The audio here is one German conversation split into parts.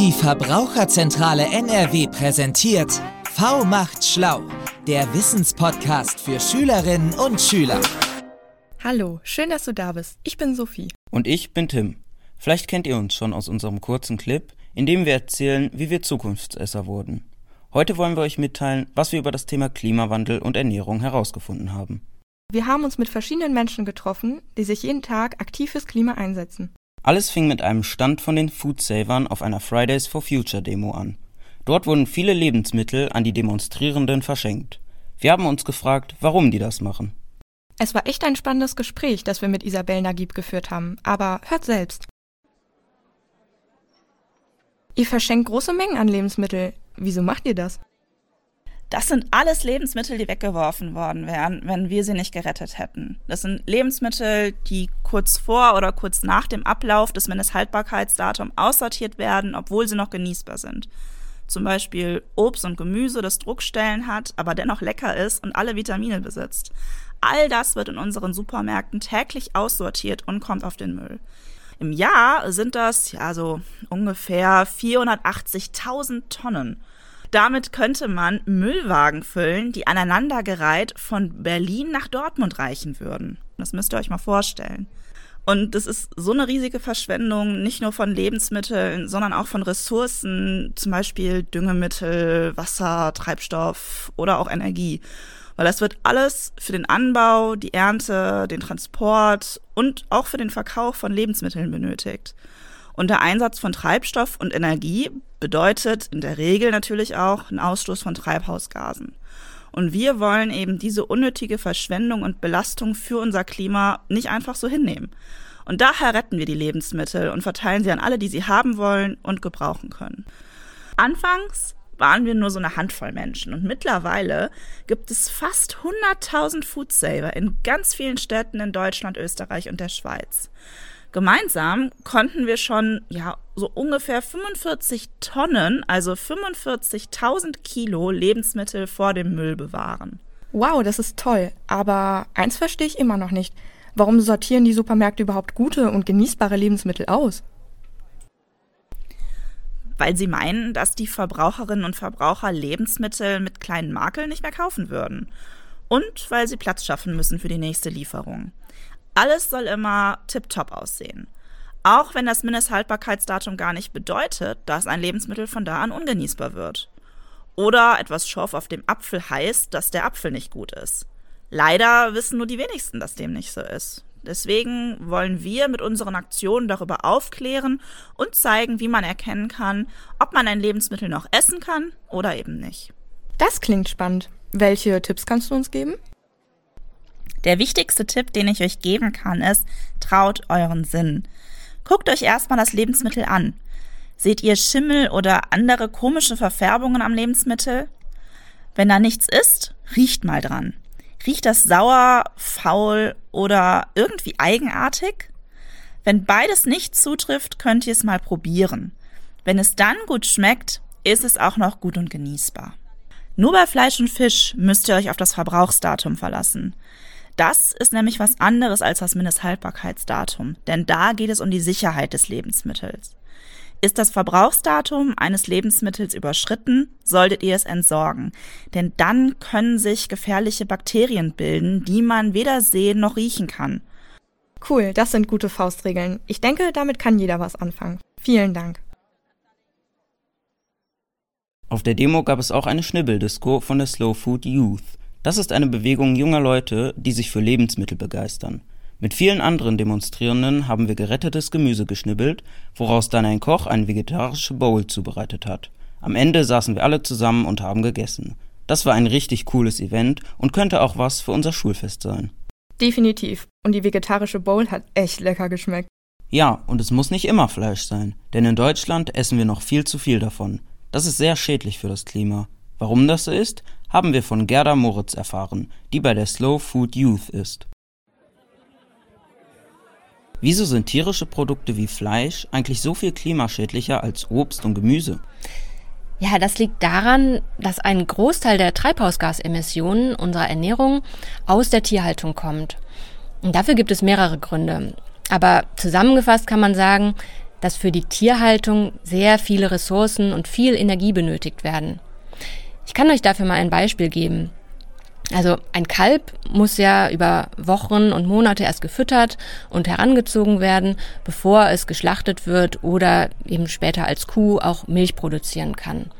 Die Verbraucherzentrale NRW präsentiert V macht schlau, der Wissenspodcast für Schülerinnen und Schüler. Hallo, schön, dass du da bist. Ich bin Sophie. Und ich bin Tim. Vielleicht kennt ihr uns schon aus unserem kurzen Clip, in dem wir erzählen, wie wir Zukunftsesser wurden. Heute wollen wir euch mitteilen, was wir über das Thema Klimawandel und Ernährung herausgefunden haben. Wir haben uns mit verschiedenen Menschen getroffen, die sich jeden Tag aktiv fürs Klima einsetzen. Alles fing mit einem Stand von den Foodsavern auf einer Fridays for Future Demo an. Dort wurden viele Lebensmittel an die Demonstrierenden verschenkt. Wir haben uns gefragt, warum die das machen. Es war echt ein spannendes Gespräch, das wir mit Isabel Nagib geführt haben, aber hört selbst. Ihr verschenkt große Mengen an Lebensmittel. Wieso macht ihr das? Das sind alles Lebensmittel, die weggeworfen worden wären, wenn wir sie nicht gerettet hätten. Das sind Lebensmittel, die kurz vor oder kurz nach dem Ablauf des Mindesthaltbarkeitsdatums aussortiert werden, obwohl sie noch genießbar sind. Zum Beispiel Obst und Gemüse, das Druckstellen hat, aber dennoch lecker ist und alle Vitamine besitzt. All das wird in unseren Supermärkten täglich aussortiert und kommt auf den Müll. Im Jahr sind das ja so ungefähr 480.000 Tonnen. Damit könnte man Müllwagen füllen, die aneinandergereiht von Berlin nach Dortmund reichen würden. Das müsst ihr euch mal vorstellen. Und das ist so eine riesige Verschwendung, nicht nur von Lebensmitteln, sondern auch von Ressourcen, zum Beispiel Düngemittel, Wasser, Treibstoff oder auch Energie. Weil das wird alles für den Anbau, die Ernte, den Transport und auch für den Verkauf von Lebensmitteln benötigt. Und der Einsatz von Treibstoff und Energie bedeutet in der Regel natürlich auch einen Ausstoß von Treibhausgasen. Und wir wollen eben diese unnötige Verschwendung und Belastung für unser Klima nicht einfach so hinnehmen. Und daher retten wir die Lebensmittel und verteilen sie an alle, die sie haben wollen und gebrauchen können. Anfangs waren wir nur so eine Handvoll Menschen und mittlerweile gibt es fast 100.000 Foodsaver in ganz vielen Städten in Deutschland, Österreich und der Schweiz. Gemeinsam konnten wir schon ja so ungefähr 45 Tonnen, also 45.000 Kilo Lebensmittel vor dem Müll bewahren. Wow, das ist toll. Aber eins verstehe ich immer noch nicht. Warum sortieren die Supermärkte überhaupt gute und genießbare Lebensmittel aus? Weil sie meinen, dass die Verbraucherinnen und Verbraucher Lebensmittel mit kleinen Makeln nicht mehr kaufen würden. Und weil sie Platz schaffen müssen für die nächste Lieferung. Alles soll immer tiptop aussehen. Auch wenn das Mindesthaltbarkeitsdatum gar nicht bedeutet, dass ein Lebensmittel von da an ungenießbar wird. Oder etwas Schorf auf dem Apfel heißt, dass der Apfel nicht gut ist. Leider wissen nur die wenigsten, dass dem nicht so ist. Deswegen wollen wir mit unseren Aktionen darüber aufklären und zeigen, wie man erkennen kann, ob man ein Lebensmittel noch essen kann oder eben nicht. Das klingt spannend. Welche Tipps kannst du uns geben? Der wichtigste Tipp, den ich euch geben kann, ist, traut euren Sinn. Guckt euch erstmal das Lebensmittel an. Seht ihr Schimmel oder andere komische Verfärbungen am Lebensmittel? Wenn da nichts ist, riecht mal dran. Riecht das sauer, faul oder irgendwie eigenartig? Wenn beides nicht zutrifft, könnt ihr es mal probieren. Wenn es dann gut schmeckt, ist es auch noch gut und genießbar. Nur bei Fleisch und Fisch müsst ihr euch auf das Verbrauchsdatum verlassen. Das ist nämlich was anderes als das Mindesthaltbarkeitsdatum, denn da geht es um die Sicherheit des Lebensmittels. Ist das Verbrauchsdatum eines Lebensmittels überschritten, solltet ihr es entsorgen, denn dann können sich gefährliche Bakterien bilden, die man weder sehen noch riechen kann. Cool, das sind gute Faustregeln. Ich denke, damit kann jeder was anfangen. Vielen Dank. Auf der Demo gab es auch eine Schnibbeldisco von der Slow Food Youth. Das ist eine Bewegung junger Leute, die sich für Lebensmittel begeistern. Mit vielen anderen Demonstrierenden haben wir gerettetes Gemüse geschnibbelt, woraus dann ein Koch eine vegetarische Bowl zubereitet hat. Am Ende saßen wir alle zusammen und haben gegessen. Das war ein richtig cooles Event und könnte auch was für unser Schulfest sein. Definitiv. Und die vegetarische Bowl hat echt lecker geschmeckt. Ja, und es muss nicht immer Fleisch sein, denn in Deutschland essen wir noch viel zu viel davon. Das ist sehr schädlich für das Klima. Warum das so ist, haben wir von Gerda Moritz erfahren, die bei der Slow Food Youth ist. Wieso sind tierische Produkte wie Fleisch eigentlich so viel klimaschädlicher als Obst und Gemüse? Ja, das liegt daran, dass ein Großteil der Treibhausgasemissionen unserer Ernährung aus der Tierhaltung kommt. Und dafür gibt es mehrere Gründe. Aber zusammengefasst kann man sagen, dass für die Tierhaltung sehr viele Ressourcen und viel Energie benötigt werden. Ich kann euch dafür mal ein Beispiel geben. Also ein Kalb muss ja über Wochen und Monate erst gefüttert und herangezogen werden, bevor es geschlachtet wird oder eben später als Kuh auch Milch produzieren kann.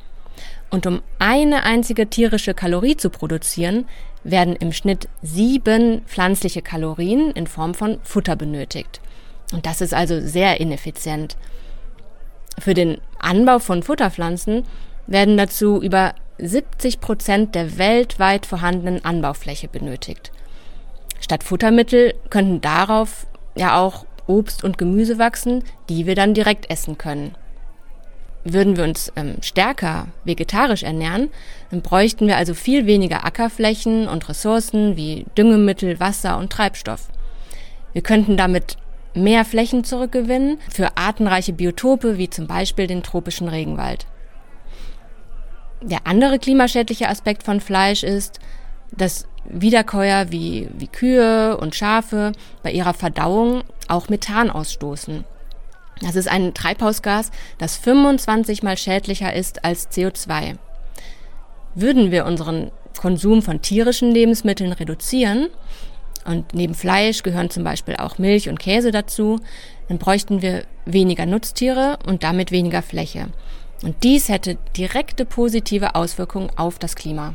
Und um eine einzige tierische Kalorie zu produzieren, werden im Schnitt sieben pflanzliche Kalorien in Form von Futter benötigt. Und das ist also sehr ineffizient. Für den Anbau von Futterpflanzen werden dazu über 70 Prozent der weltweit vorhandenen Anbaufläche benötigt. Statt Futtermittel könnten darauf ja auch Obst und Gemüse wachsen, die wir dann direkt essen können. Würden wir uns ähm, stärker vegetarisch ernähren, dann bräuchten wir also viel weniger Ackerflächen und Ressourcen wie Düngemittel, Wasser und Treibstoff. Wir könnten damit mehr Flächen zurückgewinnen für artenreiche Biotope wie zum Beispiel den tropischen Regenwald. Der andere klimaschädliche Aspekt von Fleisch ist, dass Wiederkäuer wie, wie Kühe und Schafe bei ihrer Verdauung auch Methan ausstoßen. Das ist ein Treibhausgas, das 25 mal schädlicher ist als CO2. Würden wir unseren Konsum von tierischen Lebensmitteln reduzieren, und neben Fleisch gehören zum Beispiel auch Milch und Käse dazu, dann bräuchten wir weniger Nutztiere und damit weniger Fläche. Und dies hätte direkte positive Auswirkungen auf das Klima.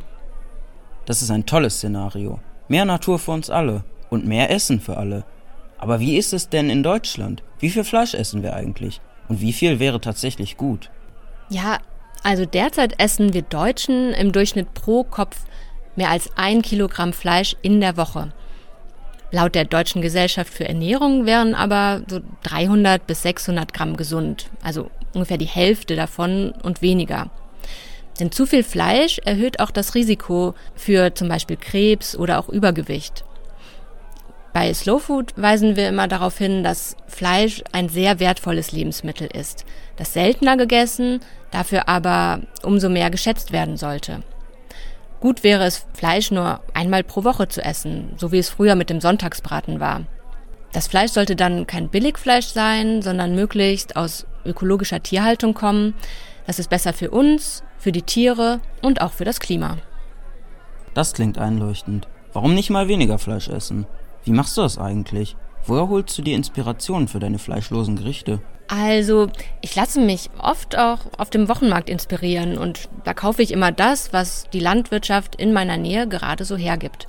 Das ist ein tolles Szenario. Mehr Natur für uns alle und mehr Essen für alle. Aber wie ist es denn in Deutschland? Wie viel Fleisch essen wir eigentlich? Und wie viel wäre tatsächlich gut? Ja, also derzeit essen wir Deutschen im Durchschnitt pro Kopf mehr als ein Kilogramm Fleisch in der Woche. Laut der Deutschen Gesellschaft für Ernährung wären aber so 300 bis 600 Gramm gesund, also ungefähr die Hälfte davon und weniger. Denn zu viel Fleisch erhöht auch das Risiko für zum Beispiel Krebs oder auch Übergewicht. Bei Slow Food weisen wir immer darauf hin, dass Fleisch ein sehr wertvolles Lebensmittel ist, das seltener gegessen, dafür aber umso mehr geschätzt werden sollte. Gut wäre es, Fleisch nur einmal pro Woche zu essen, so wie es früher mit dem Sonntagsbraten war. Das Fleisch sollte dann kein Billigfleisch sein, sondern möglichst aus ökologischer Tierhaltung kommen. Das ist besser für uns, für die Tiere und auch für das Klima. Das klingt einleuchtend. Warum nicht mal weniger Fleisch essen? Wie machst du das eigentlich? Woher holst du die Inspiration für deine fleischlosen Gerichte? Also, ich lasse mich oft auch auf dem Wochenmarkt inspirieren und da kaufe ich immer das, was die Landwirtschaft in meiner Nähe gerade so hergibt.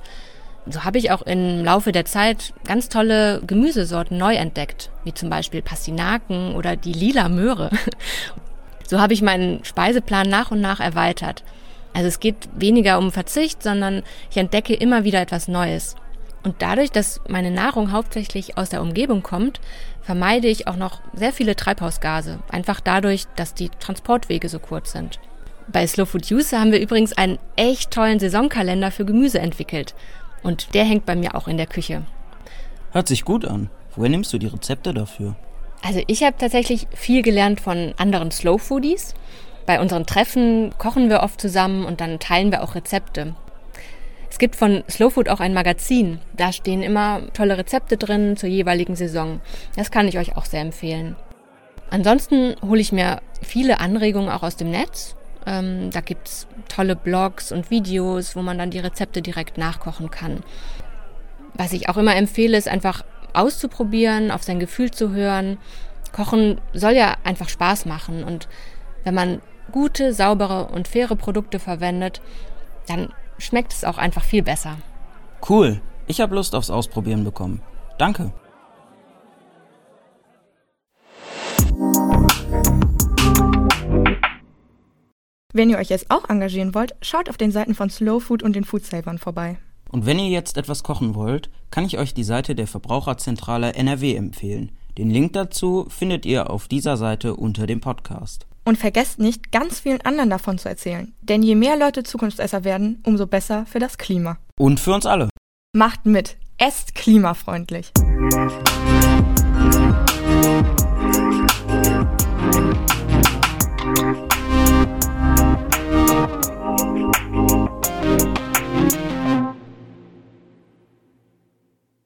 So habe ich auch im Laufe der Zeit ganz tolle Gemüsesorten neu entdeckt, wie zum Beispiel Pastinaken oder die lila Möhre. So habe ich meinen Speiseplan nach und nach erweitert. Also es geht weniger um Verzicht, sondern ich entdecke immer wieder etwas Neues. Und dadurch, dass meine Nahrung hauptsächlich aus der Umgebung kommt, vermeide ich auch noch sehr viele Treibhausgase. Einfach dadurch, dass die Transportwege so kurz sind. Bei Slow Food Use haben wir übrigens einen echt tollen Saisonkalender für Gemüse entwickelt. Und der hängt bei mir auch in der Küche. Hört sich gut an. Woher nimmst du die Rezepte dafür? Also ich habe tatsächlich viel gelernt von anderen Slow Foodies. Bei unseren Treffen kochen wir oft zusammen und dann teilen wir auch Rezepte. Es gibt von Slow Food auch ein Magazin. Da stehen immer tolle Rezepte drin zur jeweiligen Saison. Das kann ich euch auch sehr empfehlen. Ansonsten hole ich mir viele Anregungen auch aus dem Netz. Ähm, da gibt's tolle Blogs und Videos, wo man dann die Rezepte direkt nachkochen kann. Was ich auch immer empfehle, ist einfach auszuprobieren, auf sein Gefühl zu hören. Kochen soll ja einfach Spaß machen und wenn man gute, saubere und faire Produkte verwendet, dann schmeckt es auch einfach viel besser. Cool. Ich habe Lust aufs Ausprobieren bekommen. Danke. Wenn ihr euch jetzt auch engagieren wollt, schaut auf den Seiten von Slow Food und den Foodsavern vorbei. Und wenn ihr jetzt etwas kochen wollt, kann ich euch die Seite der Verbraucherzentrale NRW empfehlen. Den Link dazu findet ihr auf dieser Seite unter dem Podcast. Und vergesst nicht, ganz vielen anderen davon zu erzählen. Denn je mehr Leute Zukunftsesser werden, umso besser für das Klima. Und für uns alle. Macht mit. Esst klimafreundlich.